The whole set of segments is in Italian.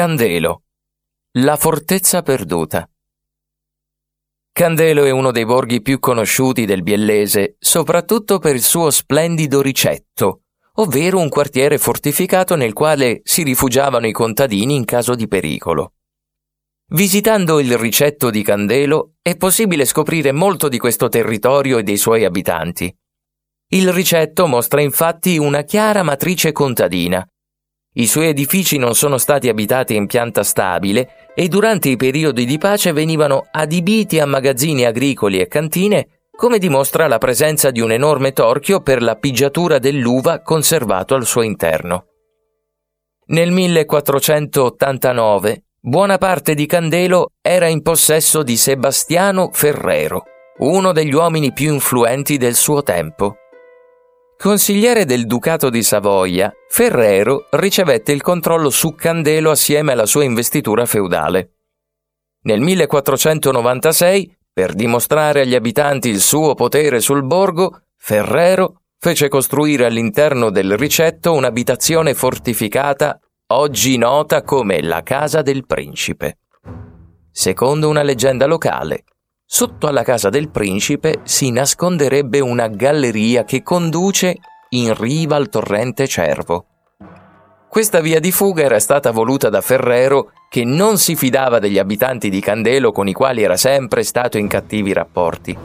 Candelo. La fortezza perduta. Candelo è uno dei borghi più conosciuti del Biellese, soprattutto per il suo splendido ricetto, ovvero un quartiere fortificato nel quale si rifugiavano i contadini in caso di pericolo. Visitando il ricetto di Candelo è possibile scoprire molto di questo territorio e dei suoi abitanti. Il ricetto mostra infatti una chiara matrice contadina, i suoi edifici non sono stati abitati in pianta stabile e durante i periodi di pace venivano adibiti a magazzini agricoli e cantine, come dimostra la presenza di un enorme torchio per la pigiatura dell'uva conservato al suo interno. Nel 1489 buona parte di Candelo era in possesso di Sebastiano Ferrero, uno degli uomini più influenti del suo tempo. Consigliere del Ducato di Savoia, Ferrero ricevette il controllo su Candelo assieme alla sua investitura feudale. Nel 1496, per dimostrare agli abitanti il suo potere sul borgo, Ferrero fece costruire all'interno del ricetto un'abitazione fortificata oggi nota come la Casa del Principe. Secondo una leggenda locale, Sotto alla casa del principe si nasconderebbe una galleria che conduce in riva al torrente Cervo. Questa via di fuga era stata voluta da Ferrero, che non si fidava degli abitanti di Candelo con i quali era sempre stato in cattivi rapporti.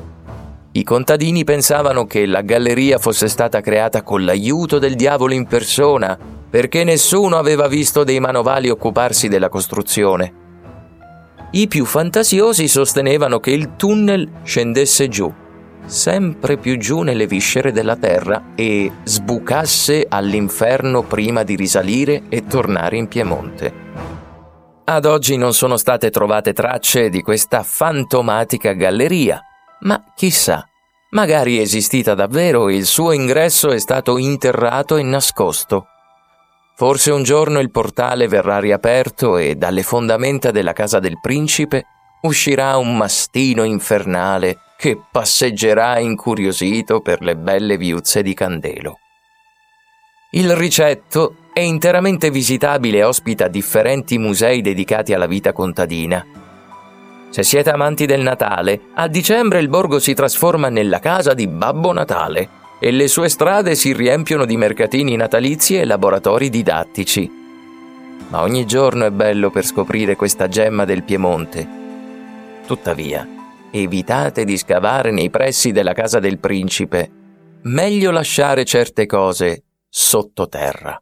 I contadini pensavano che la galleria fosse stata creata con l'aiuto del diavolo in persona, perché nessuno aveva visto dei manovali occuparsi della costruzione. I più fantasiosi sostenevano che il tunnel scendesse giù, sempre più giù nelle viscere della terra e sbucasse all'inferno prima di risalire e tornare in Piemonte. Ad oggi non sono state trovate tracce di questa fantomatica galleria, ma chissà, magari è esistita davvero e il suo ingresso è stato interrato e nascosto. Forse un giorno il portale verrà riaperto e dalle fondamenta della casa del principe uscirà un mastino infernale che passeggerà incuriosito per le belle viuzze di Candelo. Il ricetto è interamente visitabile e ospita differenti musei dedicati alla vita contadina. Se siete amanti del Natale, a dicembre il borgo si trasforma nella casa di Babbo Natale e le sue strade si riempiono di mercatini natalizi e laboratori didattici. Ma ogni giorno è bello per scoprire questa gemma del Piemonte. Tuttavia, evitate di scavare nei pressi della casa del principe. Meglio lasciare certe cose sottoterra.